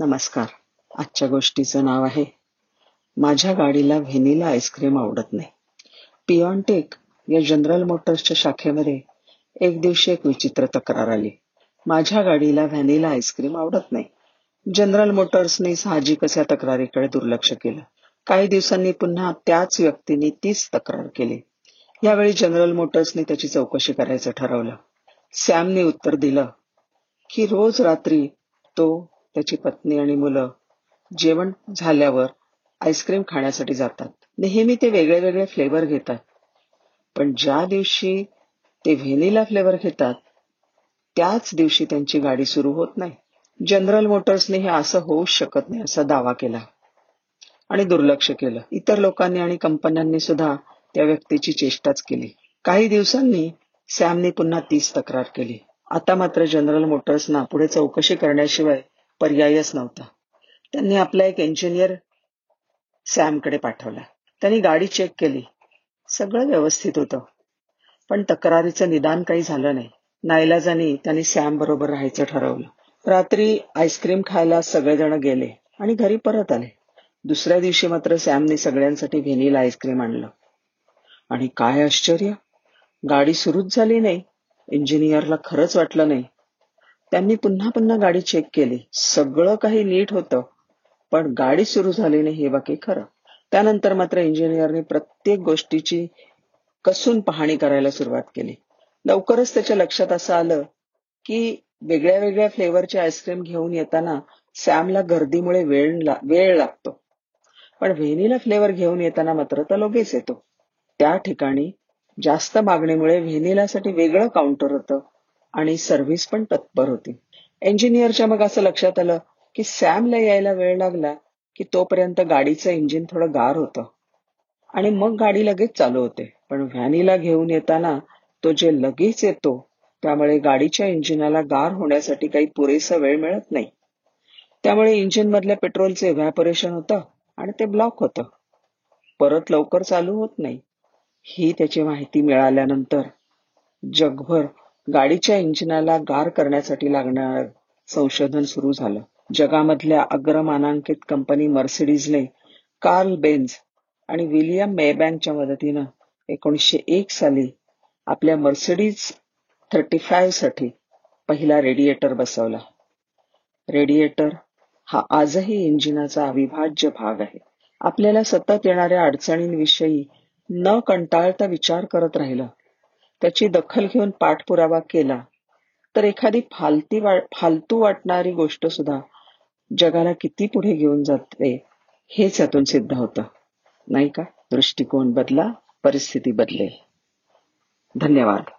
नमस्कार. आजच्या गोष्टीचं नाव आहे माझ्या गाडीला व्हेनिला आईस्क्रीम आवडत नाही. पिऑनटेक या जनरल मोटर्सच्या शाखेमध्ये एक दिवशी एक विचित्र तक्रार आली. माझ्या गाडीला व्हॅनिला आईस्क्रीम आवडत नाही. जनरल मोटर्सने साहजिकच या तक्रारीकडे दुर्लक्ष केलं. काही दिवसांनी पुन्हा त्याच व्यक्तीने तीच तक्रार केली. यावेळी जनरल मोटर्सने त्याची चौकशी करायचं ठरवलं. सॅमने उत्तर दिलं की रोज रात्री तो त्याची पत्नी आणि मुलं जेवण झाल्यावर आईस्क्रीम खाण्यासाठी जातात. नेहमी ते वेगळे वेगळे फ्लेवर घेतात. पण ज्या दिवशी ते व्हेनिला फ्लेवर घेतात त्याच दिवशी त्यांची गाडी सुरू होत नाही. जनरल मोटर्सने हे असं होऊ शकत नाही असा दावा केला. आणि दुर्लक्ष केलं. इतर लोकांनी आणि कंपन्यांनी सुद्धा त्या व्यक्तीची चेष्टाच केली. काही दिवसांनी सॅमने पुन्हा तीच तक्रार केली. आता मात्र जनरल मोटर्सना पुढे चौकशी करण्याशिवाय पर्यायच नव्हता. त्यांनी आपला एक इंजिनियर सॅमकडे पाठवला. त्यांनी गाडी चेक केली. सगळं व्यवस्थित होतं. पण तक्रारीचं निदान काही झालं नाही. नाईलाजानी त्यांनी सॅम बरोबर राहायचं ठरवलं. रात्री आईस्क्रीम खायला सगळेजण गेले आणि घरी परत आले. दुसऱ्या दिवशी मात्र सॅमने सगळ्यांसाठी व्हेनिला आईस्क्रीम आणलं. आणि काय आश्चर्य! गाडी सुरूच झाली नाही. इंजिनियरला खरंच वाटलं नाही. त्यांनी पुन्हा पुन्हा गाडी चेक केली. सगळं काही नीट होतं. पण गाडी सुरू झाली नाही हे बाकी खरं. त्यानंतर मात्र इंजिनियरने प्रत्येक गोष्टीची कसून पाहणी करायला सुरुवात केली. लवकरच त्याच्या लक्षात असं आलं की वेगळ्या वेगळ्या फ्लेवरचे आईस्क्रीम घेऊन येताना सॅमला गर्दीमुळे वेळ वेळ लागतो. पण व्हेनिला फ्लेवर घेऊन येताना मात्र तो लगेच येतो. त्या ठिकाणी जास्त मागणीमुळे व्हेनिलासाठी वेगळं काउंटर होतं. आणि सर्व्हिस पण तत्पर होती. इंजिनियरच्या मग असं लक्षात आलं की सॅमला यायला वेळ लागला की तोपर्यंत गाडीचं इंजिन थोडं गार होतं. आणि मग गाडी लगेच चालू होते. पण व्हॅनीला घेऊन येताना तो जे लगेच येतो त्यामुळे गाडीच्या इंजिनाला गार होण्यासाठी काही पुरेसा वेळ मिळत नाही. त्यामुळे इंजिन मधल्या पेट्रोलचे व्हॅपोरेशन होतं आणि ते ब्लॉक होतं. परत लवकर चालू होत नाही. ही त्याची माहिती मिळाल्यानंतर जगभर गाडीच्या इंजिनाला गार करण्यासाठी लागणार संशोधन सुरू झालं. जगामधल्या अग्रमानांकित कंपनी मर्सिडीजने कार्ल बेन्झ आणि विलियम मेबँकच्या मदतीनं एकोणीसशे एक साली आपल्या मर्सिडीज थर्टी फाईव्हसाठी पहिला रेडिएटर बसवला. रेडिएटर हा आजही इंजिनाचा अविभाज्य भाग आहे. आपल्याला सतत येणाऱ्या अडचणींविषयी न कंटाळता विचार करत राहिला. त्याची दखल घेऊन पाठपुरावा केला. तर एखादी फालती फालतू वाटणारी गोष्ट सुद्धा जगाला किती पुढे घेऊन जाते हेच यातून सिद्ध होतं. नाही का? दृष्टिकोन बदला परिस्थिती बदलेल. धन्यवाद.